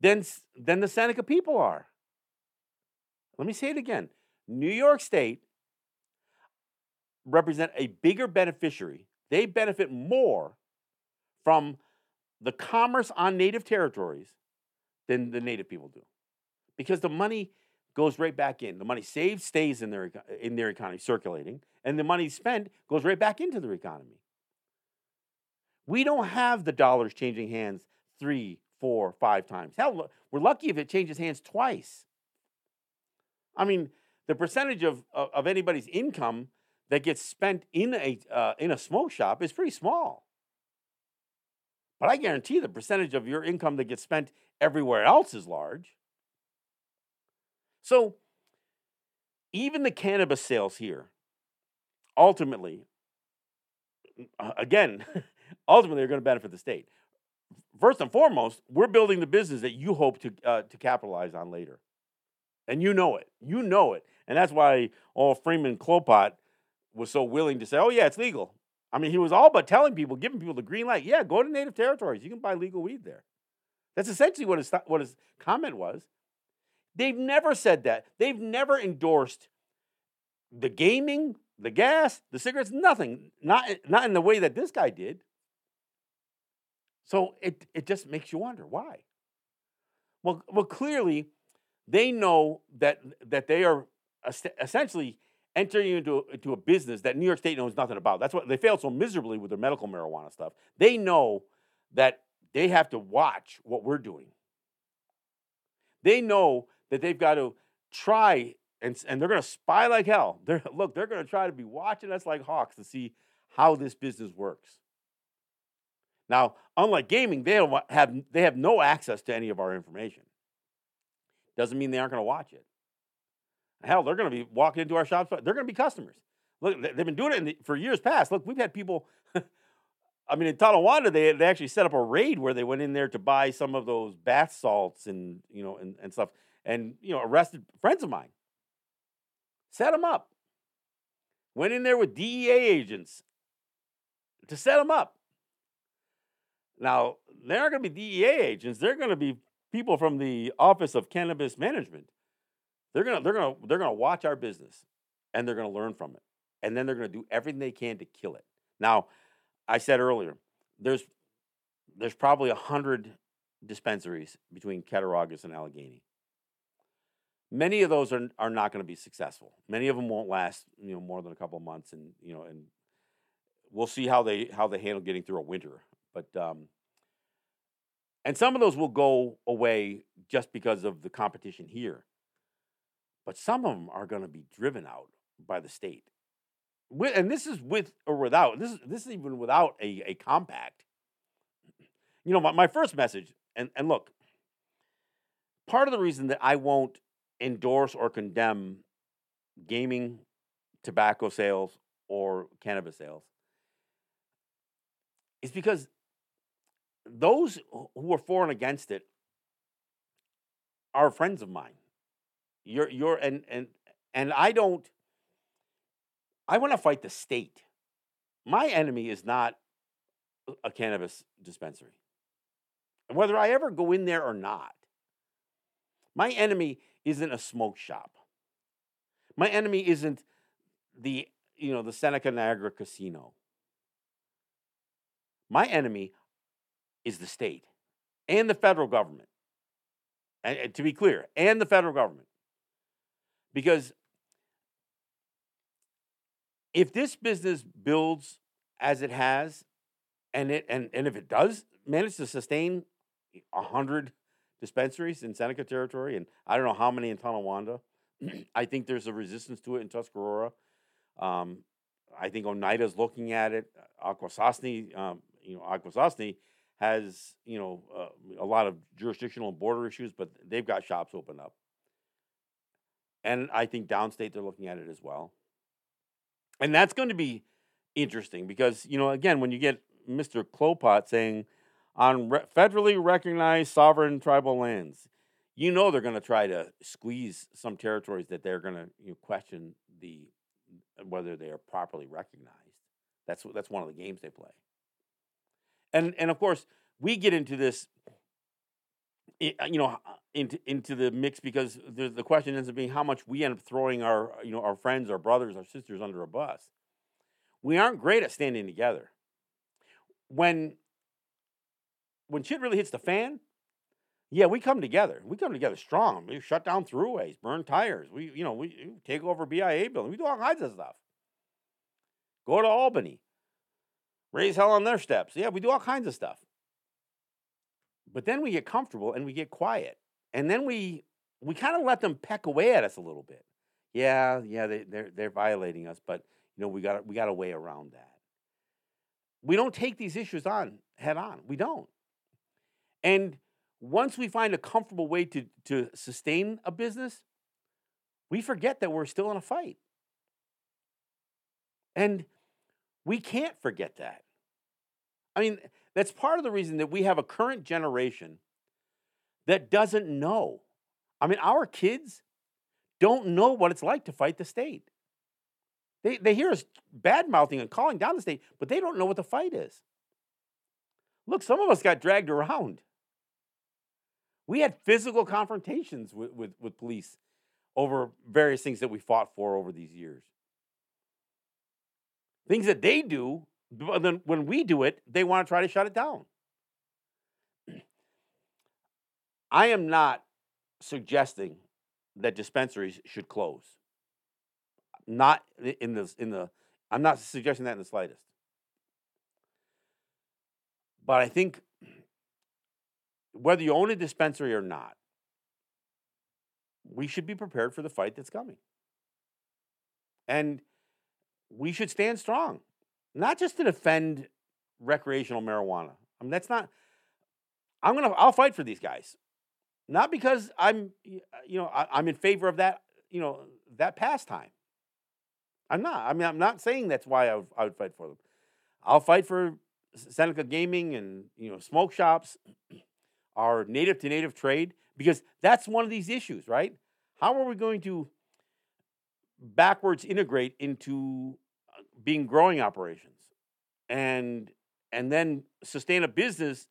than, than the Seneca people are. Let me say it again. New York State represent a bigger beneficiary. They benefit more from the commerce on native territories than the native people do. Because the money goes right back in. The money saved stays in their in their economy circulating, and the money spent goes right back into their economy. We don't have the dollars changing hands three, four, five times. Hell, we're lucky if it changes hands twice. I mean, the percentage of, of, anybody's income that gets spent in a uh, in a smoke shop is pretty small. But I guarantee the percentage of your income that gets spent everywhere else is large. So, even the cannabis sales here, ultimately, uh, again, ultimately, they're going to benefit the state. First and foremost, we're building the business that you hope to uh, to capitalize on later, and you know it. You know it, and that's why all Freeman Klopott was so willing to say, "Oh yeah, it's legal." I mean, he was all but telling people, giving people the green light. Yeah, go to native territories. You can buy legal weed there. That's essentially what his what his comment was. They've never said that. They've never endorsed the gaming, the gas, the cigarettes, nothing. Not, not in the way that this guy did. So it, it just makes you wonder why. Well, well, clearly, they know that, that they are essentially entering into, into a business that New York State knows nothing about. That's what they failed so miserably with their medical marijuana stuff. They know that they have to watch what we're doing. They know that they've got to try and, and they're going to spy like hell. They're, look, they're going to try to be watching us like hawks to see how this business works. Now, unlike gaming, they have they have no access to any of our information. Doesn't mean they aren't going to watch it. Hell, they're going to be walking into our shops. They're going to be customers. Look, they've been doing it the, for years past. Look, we've had people. I mean, in Tonawanda, they they actually set up a raid where they went in there to buy some of those bath salts and you know and, and stuff, and you know arrested friends of mine. Set them up. Went in there with DEA agents to set them up. Now, they aren't going to be DEA agents. They're going to be people from the Office of Cannabis Management. They're to they're to they're to watch our business and they're to learn from it. And then they're to do everything they can to kill it. Now, I said earlier, there's there's probably a hundred dispensaries between Cattaraugus and Allegany. Many of those are, are not going to be successful. Many of them won't last, you know, more than a couple of months, and you know, and we'll see how they how they handle getting through a winter. But um, and some of those will go away just because of the competition here. But some of them are going to be driven out by the state. With, and this is with or without, this is, this is even without a, a compact. You know, my, my first message, and, and look, part of the reason that I won't endorse or condemn gaming, tobacco sales, or cannabis sales is because those who are for and against it are friends of mine. You're you're and and and I don't I want to fight the state. My enemy is not a cannabis dispensary. And whether I ever go in there or not, my enemy isn't a smoke shop. My enemy isn't the you know the Seneca Niagara Casino. My enemy is the state and the federal government. And, and to be clear, and the federal government. Because if this business builds as it has, and it and, and if it does manage to sustain hundred dispensaries in Seneca territory, and I don't know how many in Tonawanda, I think there's a resistance to it in Tuscarora. Um, I think Oneida's looking at it. Akwesasne, um, you know, Akwesasne has you know uh, a lot of jurisdictional border issues, but they've got shops open up. And I think downstate they're looking at it as well. And that's going to be interesting because you know again when you get Mr. Klopott saying on re- federally recognized sovereign tribal lands, you know they're going to try to squeeze some territories that they're going to you know, question the whether they are properly recognized. That's that's one of the games they play and and of course we get into this uh, Uh, you know uh, into into the mix because the the question ends up being how much we end up throwing our you know our friends our brothers our sisters under a bus. We aren't great at standing together. When when shit really hits the fan yeah we come together. We come together strong. We shut down throughways burn tires. We you know we take over bia building. We do all kinds of stuff. Go to albany. Raise hell on their steps. Yeah, we do all kinds of stuff. But then we get comfortable and we get quiet. And then we we kind of let them peck away at us a little bit. Yeah, yeah, they, they're they're violating us, but you know we got we got a way around that. We don't take these issues on head on. We don't. And once we find a comfortable way to to sustain a business, we forget that we're still in a fight. And we can't forget that. I mean, that's part of the reason that we have a current generation that doesn't know. I mean, our kids don't know what it's like to fight the state. They, they hear us bad mouthing and calling down the state, but they don't know what the fight is. Look, some of us got dragged around. We had physical confrontations with, with, with police over various things that we fought for over these years things that they do, but then when we do it, they want to try to shut it down. I am not suggesting that dispensaries should close. Not in the in the. I'm not suggesting that in the slightest. But I think whether you own a dispensary or not, we should be prepared for the fight that's coming. And we should stand strong, not just to defend recreational marijuana. I mean, that's not, I'm to, I'll fight for these guys. Not because I'm, you know, I, am in favor of that, you know, that pastime. I'm not. I mean, I'm not saying that's why I would, I would fight for them. I'll fight for Seneca Gaming and, you know, smoke shops, our native to native trade, because that's one of these issues, right? How are we going to backwards integrate into uh, being growing operations and and then sustain a business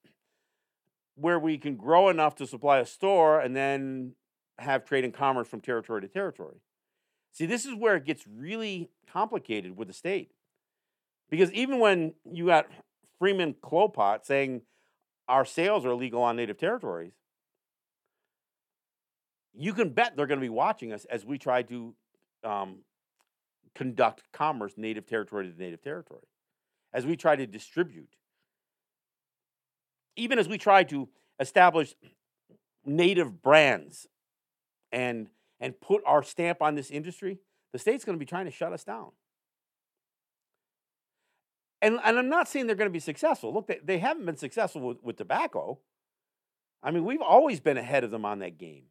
where we can grow enough to supply a store and then have trade and commerce from territory to territory. See, this is where it gets really complicated with the state. Because even when you got Freeman Klopott saying our sales are illegal on native territories, you can bet they're going to be watching us as we try to um, conduct commerce native territory to native territory, as we try to distribute, even as we try to establish native brands and and put our stamp on this industry, the state's going to be trying to shut us down. And, and I'm not saying they're going to be successful. Look, they, they haven't been successful with, with tobacco. I mean, we've always been ahead of them on that game.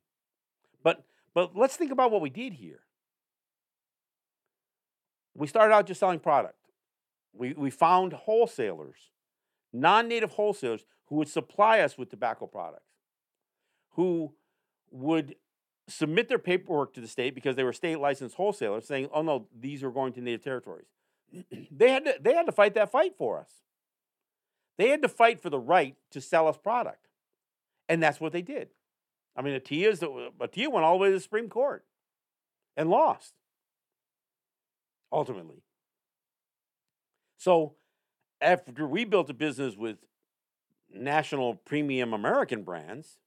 But but let's think about what we did here. We started out just selling product. We, we found wholesalers, non native wholesalers, who would supply us with tobacco products, who would submit their paperwork to the state because they were state licensed wholesalers saying, oh no, these are going to native territories. they, had to, they had to fight that fight for us. They had to fight for the right to sell us product. And that's what they did. I mean, Attea's, Attea went all the way to the Supreme Court and lost ultimately. So after we built a business with national premium American brands,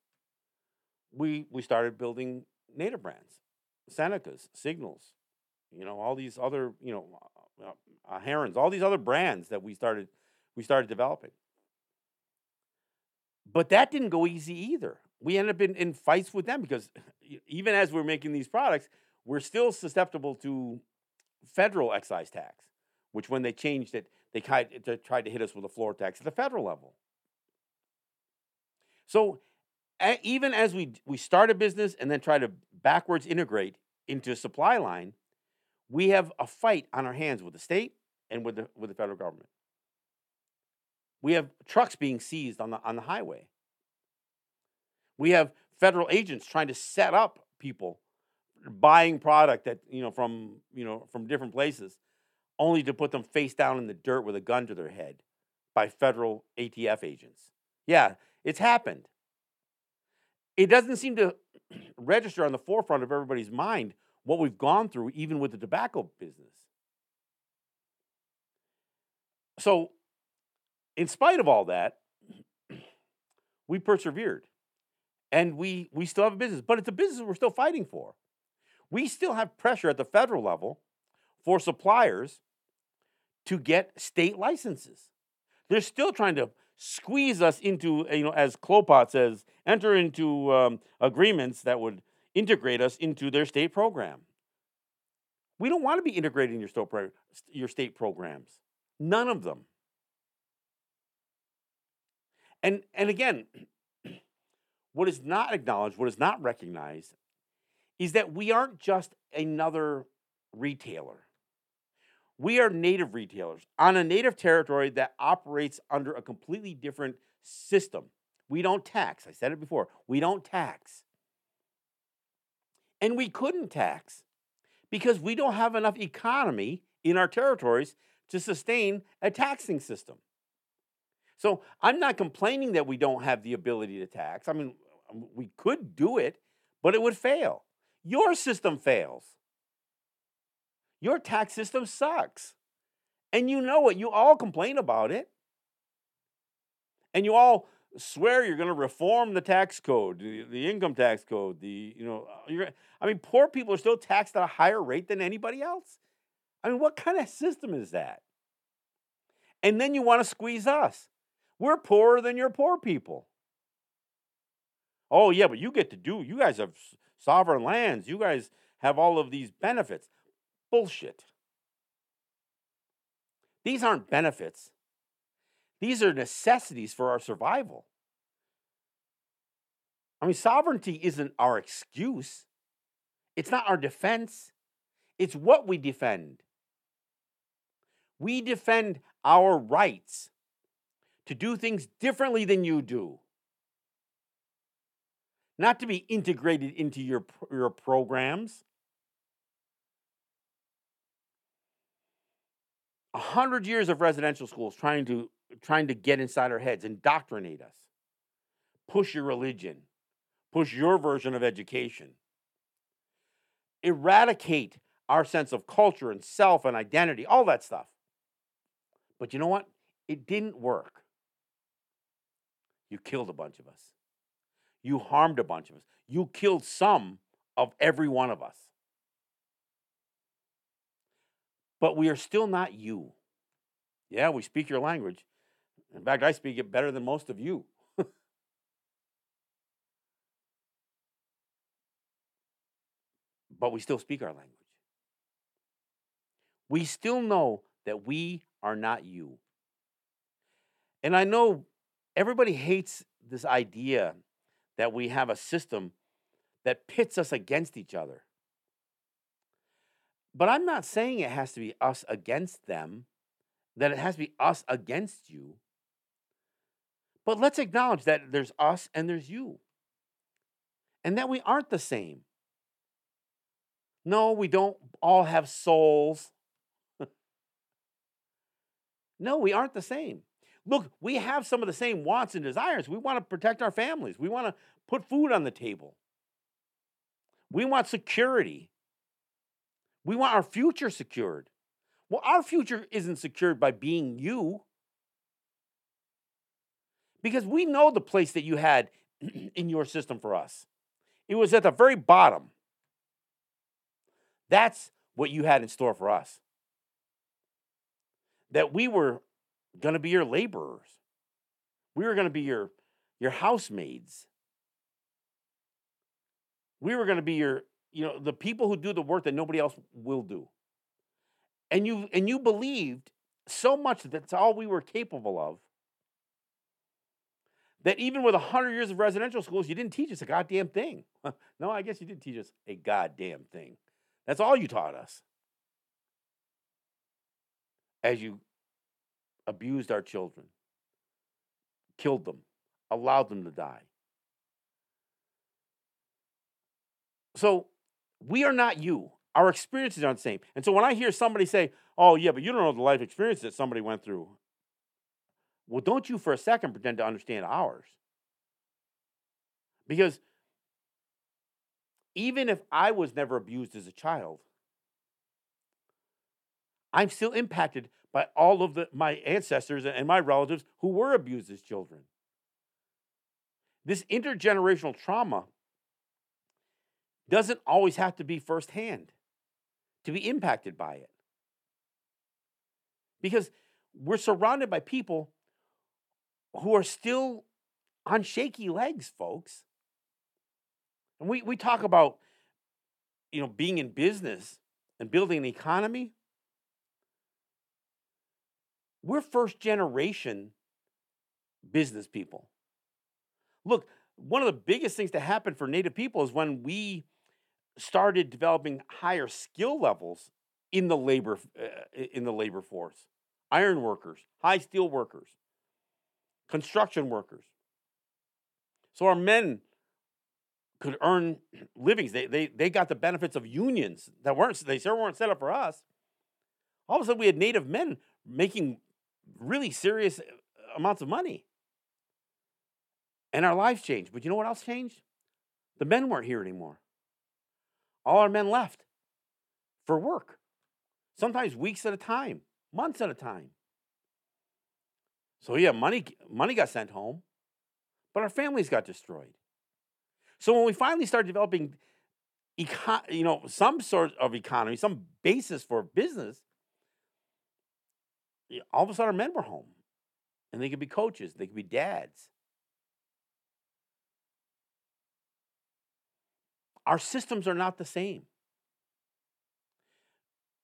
we we started building native brands, Senecas, Signals, you know, all these other, you know, uh, uh, Herons, all these other brands that we started we started developing. But that didn't go easy either. We ended up in, in fights with them because even as we're making these products, we're still susceptible to federal excise tax, which when they changed it, they tried, to hit us with a floor tax at the federal level. So even as we, we start a business and then try to backwards integrate into a supply line, we have a fight on our hands with the state and with the, with the federal government. We have trucks being seized on the, on the highway. We have federal agents trying to set up people buying product that you know from you know from different places, only to put them face down in the dirt with a gun to their head by federal ATF agents. Yeah, it's happened. It doesn't seem to register on the forefront of everybody's mind what we've gone through, even with the tobacco business. So, in spite of all that, we persevered and we we still have a business, but it's a business we're still fighting for we still have pressure at the federal level for suppliers to get state licenses. They're still trying to squeeze us into, you know, as Klopott says, enter into um, agreements that would integrate us into their state program. We don't want to be integrating your state, pro- your state programs. None of them. And, and again, what is not acknowledged, what is not recognized, is that we aren't just another retailer. We are native retailers on a native territory that operates under a completely different system. We don't tax. I said it before. We don't tax. And we couldn't tax because we don't have enough economy in our territories to sustain a taxing system. So I'm not complaining that we don't have the ability to tax. I mean, we could do it, but it would fail. Your system fails. Your tax system sucks. And you know it. You all complain about it. And you all swear you're going to reform the tax code, the, income tax code, the, you know, uh, I mean, poor people are still taxed at a higher rate than anybody else I mean, what kind of system is that? And then you want to squeeze us. We're poorer than your poor people. Oh, yeah, but you get to do, you guys have sovereign lands. You guys have all of these benefits. Bullshit. These aren't benefits, these are necessities for our survival. I mean, sovereignty isn't our excuse, it's not our defense, it's what we defend. We defend our rights to do things differently than you do, not to be integrated into your, your programs. A hundred years of residential schools trying to trying to get inside our heads, indoctrinate us, push your religion, push your version of education, eradicate our sense of culture and self and identity, all that stuff. But you know what? It didn't work. You killed a bunch of us. You harmed a bunch of us. You killed some of every one of us. But we are still not you. Yeah, we speak your language. In fact, I speak it better than most of you. but we still speak our language. We still know that we are not you. And I know everybody hates this idea that we have a system that pits us against each other. But I'm not saying it has to be us against them, that it has to be us against you. But let's acknowledge that there's us and there's you, and that we aren't the same. No, we don't all have souls. no, we aren't the same. Look, we have some of the same wants and desires. We want to protect our families, we want to put food on the table, we want security, we want our future secured. Well, our future isn't secured by being you. Because we know the place that you had in your system for us. It was at the very bottom. That's what you had in store for us. That we were going to be your laborers. We were going to be your, your housemaids. We were going to be your, you know, the people who do the work that nobody else will do. And you and you believed so much that that's all we were capable of that even with 100 years of residential schools, you didn't teach us a goddamn thing. no, I guess you did teach us a goddamn thing. That's all you taught us. As you abused our children, killed them, allowed them to die. So we are not you. Our experiences aren't the same. And so when I hear somebody say, oh, yeah, but you don't know the life experience that somebody went through, well, don't you for a second pretend to understand ours. Because even if I was never abused as a child, I'm still impacted by all of the, my ancestors and my relatives who were abused as children. This intergenerational trauma doesn't always have to be firsthand to be impacted by it. Because we're surrounded by people who are still on shaky legs, folks. And we, we talk about, you know, being in business and building an economy. We're first generation business people. Look, one of the biggest things to happen for Native people is when we started developing higher skill levels in the labor uh, in the labor force. Iron workers, high steel workers, construction workers. So our men could earn livings. They, they, they got the benefits of unions that weren't, they sure weren't set up for us. All of a sudden, we had native men making really serious uh, amounts of money. And our lives changed. But you know what else changed? The men weren't here anymore. All our men left for work, sometimes weeks at a time, months at a time. So yeah, money money got sent home, but our families got destroyed. So when we finally started developing, eco- you know, some sort of economy, some basis for business, all of a sudden our men were home, and they could be coaches, they could be dads. Our systems are not the same.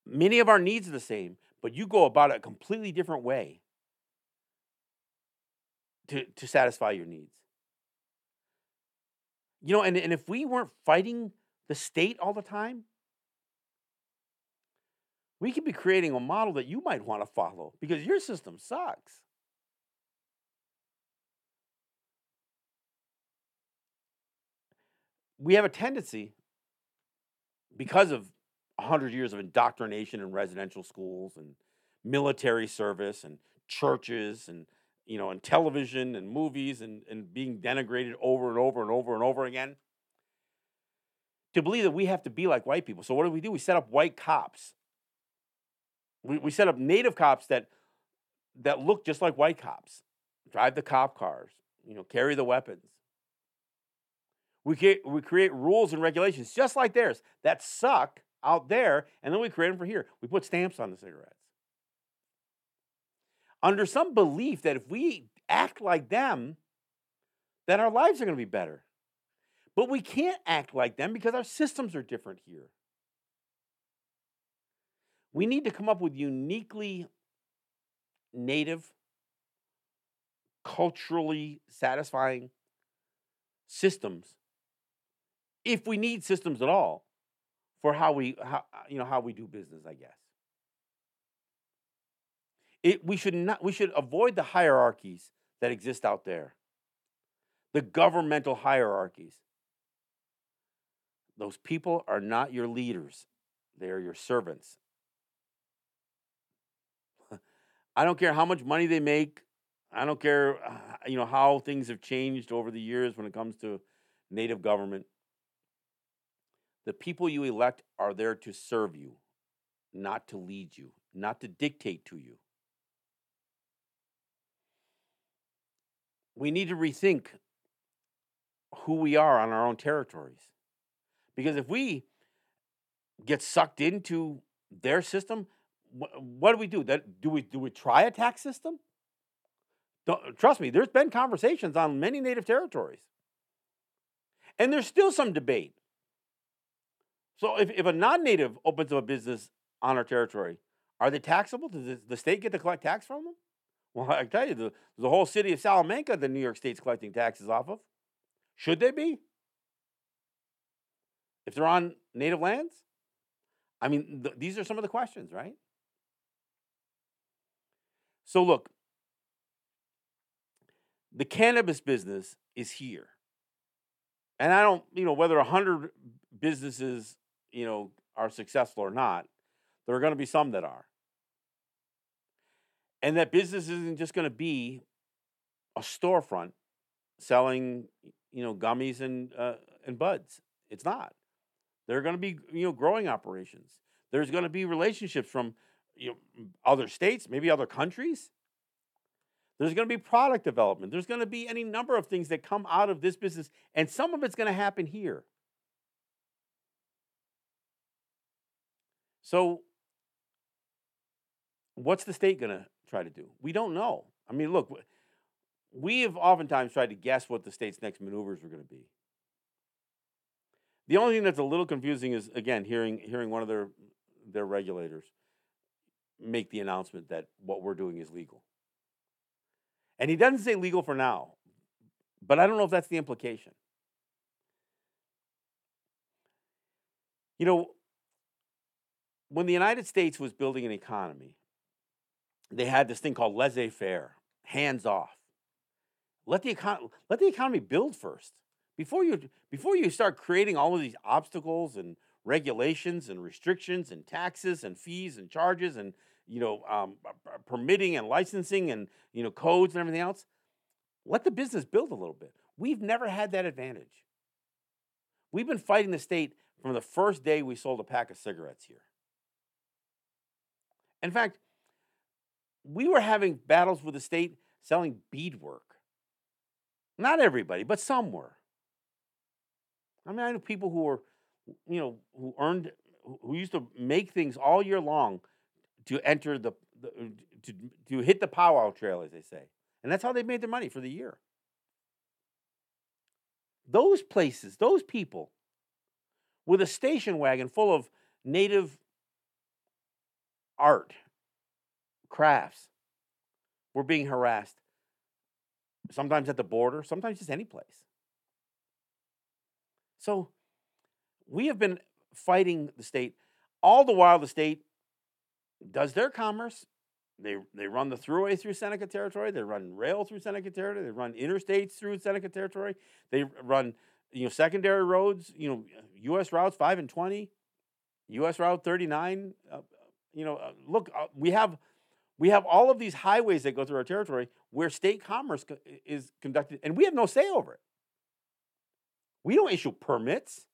Many of our needs are the same, but you go about it a completely different way to, to satisfy your needs. You know, and, and if we weren't fighting the state all the time, we could be creating a model that you might want to follow because your system sucks. We have a tendency, because of 100 years of indoctrination in residential schools and military service and churches and you know and television and movies and, and being denigrated over and over and over and over again to believe that we have to be like white people. So what do we do? We set up white cops we, we set up native cops that that look just like white cops drive the cop cars you know carry the weapons we, get, we create rules and regulations just like theirs that suck out there, and then we create them for here. We put stamps on the cigarettes. Under some belief that if we act like them, then our lives are going to be better. But we can't act like them because our systems are different here. We need to come up with uniquely native, culturally satisfying systems if we need systems at all for how we how, uh, you know how we do business i guess. It, we should not we should avoid the hierarchies that exist out there. The governmental hierarchies. Those people are not your leaders. They are your servants i don't care how much money they make i don't care uh, you know how things have changed over the years when it comes to native government the people you elect are there to serve you, not to lead you, not to dictate to you. We need to rethink who we are on our own territories. Because if we get sucked into their system, what do we do? That do we do we try a tax system? Don't, trust me, there's been conversations on many native territories. And there's still some debate. So if, if a non-native opens up a business on our territory, are they taxable? Does the- state get to collect tax from them? Well, I tell you, the, the whole city of Salamanca, the New York State's collecting taxes off of. Should they be? If they're on native lands? I mean, th- these are some of the questions, right? So look, the cannabis business is here. And I don't, you know, whether 100 businesses, you know, are successful or not, there are going to be some that are. And that business isn't just going to be a storefront selling, you know, gummies and uh, and buds. It's not. There are going to be, you know, growing operations. There's going to be relationships from, you know, other states, maybe other countries. There's going to be product development. There's going to be any number of things that come out of this business, and some of it's going to happen here. So, what's the state going to try to do? We don't know. I mean, look, we have oftentimes tried to guess what the state's next maneuvers are going to be. The only thing that's a little confusing is again hearing hearing one of their their regulators make the announcement that what we're doing is legal. And he doesn't say legal for now, but I don't know if that's the implication. You know, when the United States was building an economy, they had this thing called laissez faire, hands off. Let the, econ- let the economy build first. Before you, before you start creating all of these obstacles and regulations and restrictions and taxes and fees and charges and you know um, permitting and licensing and you know codes and everything else, let the business build a little bit. We've never had that advantage. We've been fighting the state from the first day we sold a pack of cigarettes here. In fact, we were having battles with the state selling beadwork. Not everybody, but some were. I mean, I know people who were, you know, who earned, who used to make things all year long to enter the the, uh, to to hit the powwow trail, as they say, and that's how they made their money for the year. Those places, those people, with a station wagon full of native art, crafts, were being harassed. Sometimes at the border, sometimes just any place. So we have been fighting the state all the while the state does their commerce. They they run the Thruway through Seneca territory. They run rail through Seneca territory. They run interstates through Seneca territory. They run you know secondary roads. You know U.S. routes five and twenty, U.S. route thirty nine. Uh, you know, uh, look, uh, we have we have all of these highways that go through our territory where state commerce co- is conducted, and we have no say over it. We don't issue permits.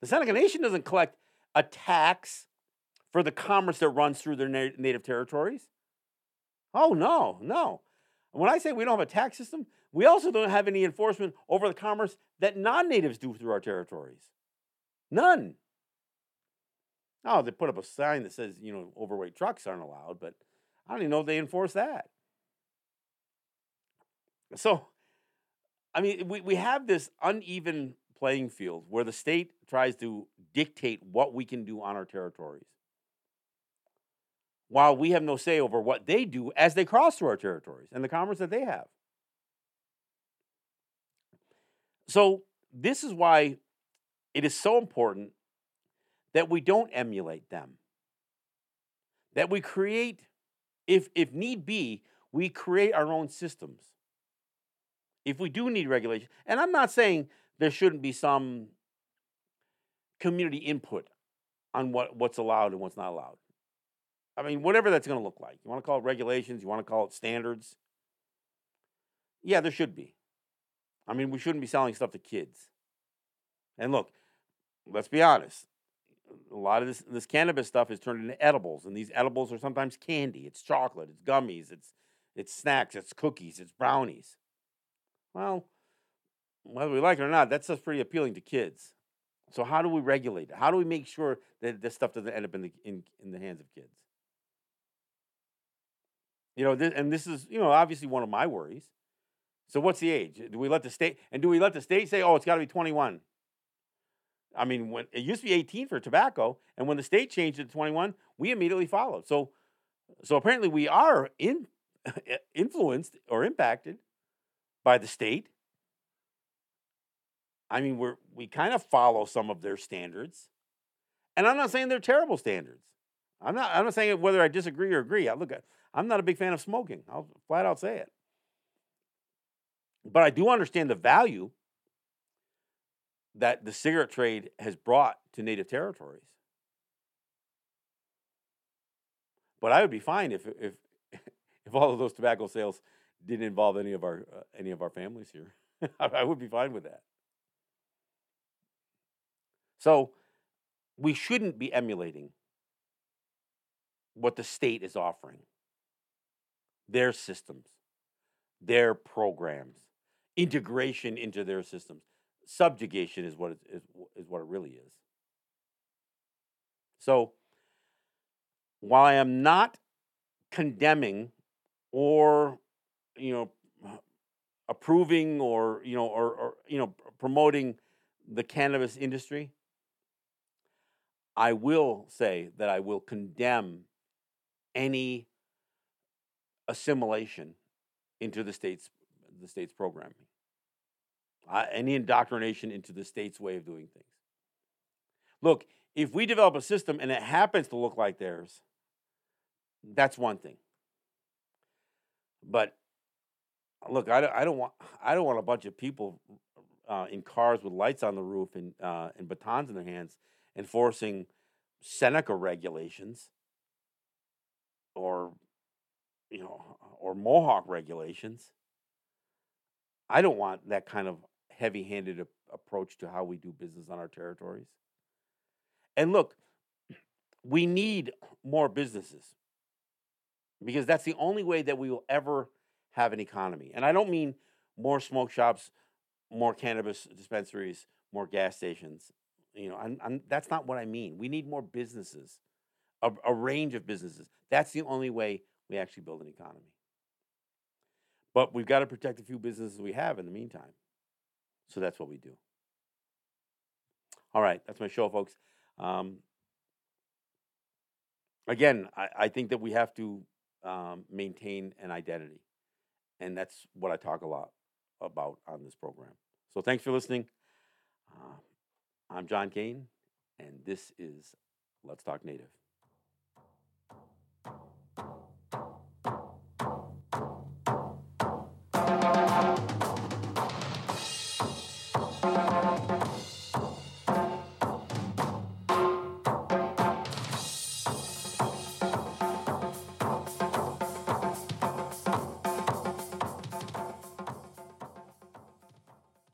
The Seneca Nation doesn't collect a tax for the commerce that runs through their na- native territories. Oh, no, no. When I say we don't have a tax system, we also don't have any enforcement over the commerce that non natives do through our territories. None. Oh, they put up a sign that says, you know, overweight trucks aren't allowed, but I don't even know if they enforce that. So, I mean, we, we have this uneven playing field where the state tries to dictate what we can do on our territories while we have no say over what they do as they cross through our territories and the commerce that they have. So, this is why it is so important that we don't emulate them, that we create, if, if need be, we create our own systems. If we do need regulation, and I'm not saying there shouldn't be some community input on what, what's allowed and what's not allowed. I mean, whatever that's going to look like. You want to call it regulations, you want to call it standards. Yeah, there should be. I mean, we shouldn't be selling stuff to kids. And look, let's be honest. A lot of this this cannabis stuff is turned into edibles, and these edibles are sometimes candy. It's chocolate, it's gummies, it's it's snacks, it's cookies, it's brownies. Well, whether we like it or not, that stuff's pretty appealing to kids. So how do we regulate it? How do we make sure that this stuff doesn't end up in the in, in the hands of kids? You know, this, and this is you know obviously one of my worries. So what's the age? Do we let the state and do we let the state say, oh, it's got to be 21? I mean, when it used to be 18 for tobacco, and when the state changed it to 21, we immediately followed. So, so apparently we are in, influenced or impacted by the state. I mean, we're we kind of follow some of their standards, and I'm not saying they're terrible standards. I'm not. I'm not saying whether I disagree or agree. I look at. I'm not a big fan of smoking. I'll flat out say it. But I do understand the value that the cigarette trade has brought to native territories. But I would be fine if if if all of those tobacco sales didn't involve any of our uh, any of our families here. I would be fine with that. So we shouldn't be emulating what the state is offering. Their systems, their programs, integration into their systems. Subjugation is what it is, is what it really is. So while I am not condemning or you know approving or you know or, or you know promoting the cannabis industry I will say that I will condemn any assimilation into the state's the state's programming, uh, any indoctrination into the state's way of doing things. Look, if we develop a system and it happens to look like theirs, that's one thing. But look, I don't, I don't want I don't want a bunch of people uh, in cars with lights on the roof and uh, and batons in their hands enforcing Seneca regulations or you know uh, or Mohawk regulations. I don't want that kind of heavy-handed a- approach to how we do business on our territories. And look, we need more businesses because that's the only way that we will ever have an economy. And I don't mean more smoke shops, more cannabis dispensaries, more gas stations. You know, I'm, I'm, that's not what I mean. We need more businesses a, a range of businesses. That's the only way we actually build an economy. But we've got to protect a few businesses we have in the meantime. So that's what we do. All right, that's my show, folks. Um, again, I, I, think that we have to um, maintain an identity. And that's what I talk a lot about on this program. So thanks for listening. Uh, I'm John Kane, and this is Let's Talk Native.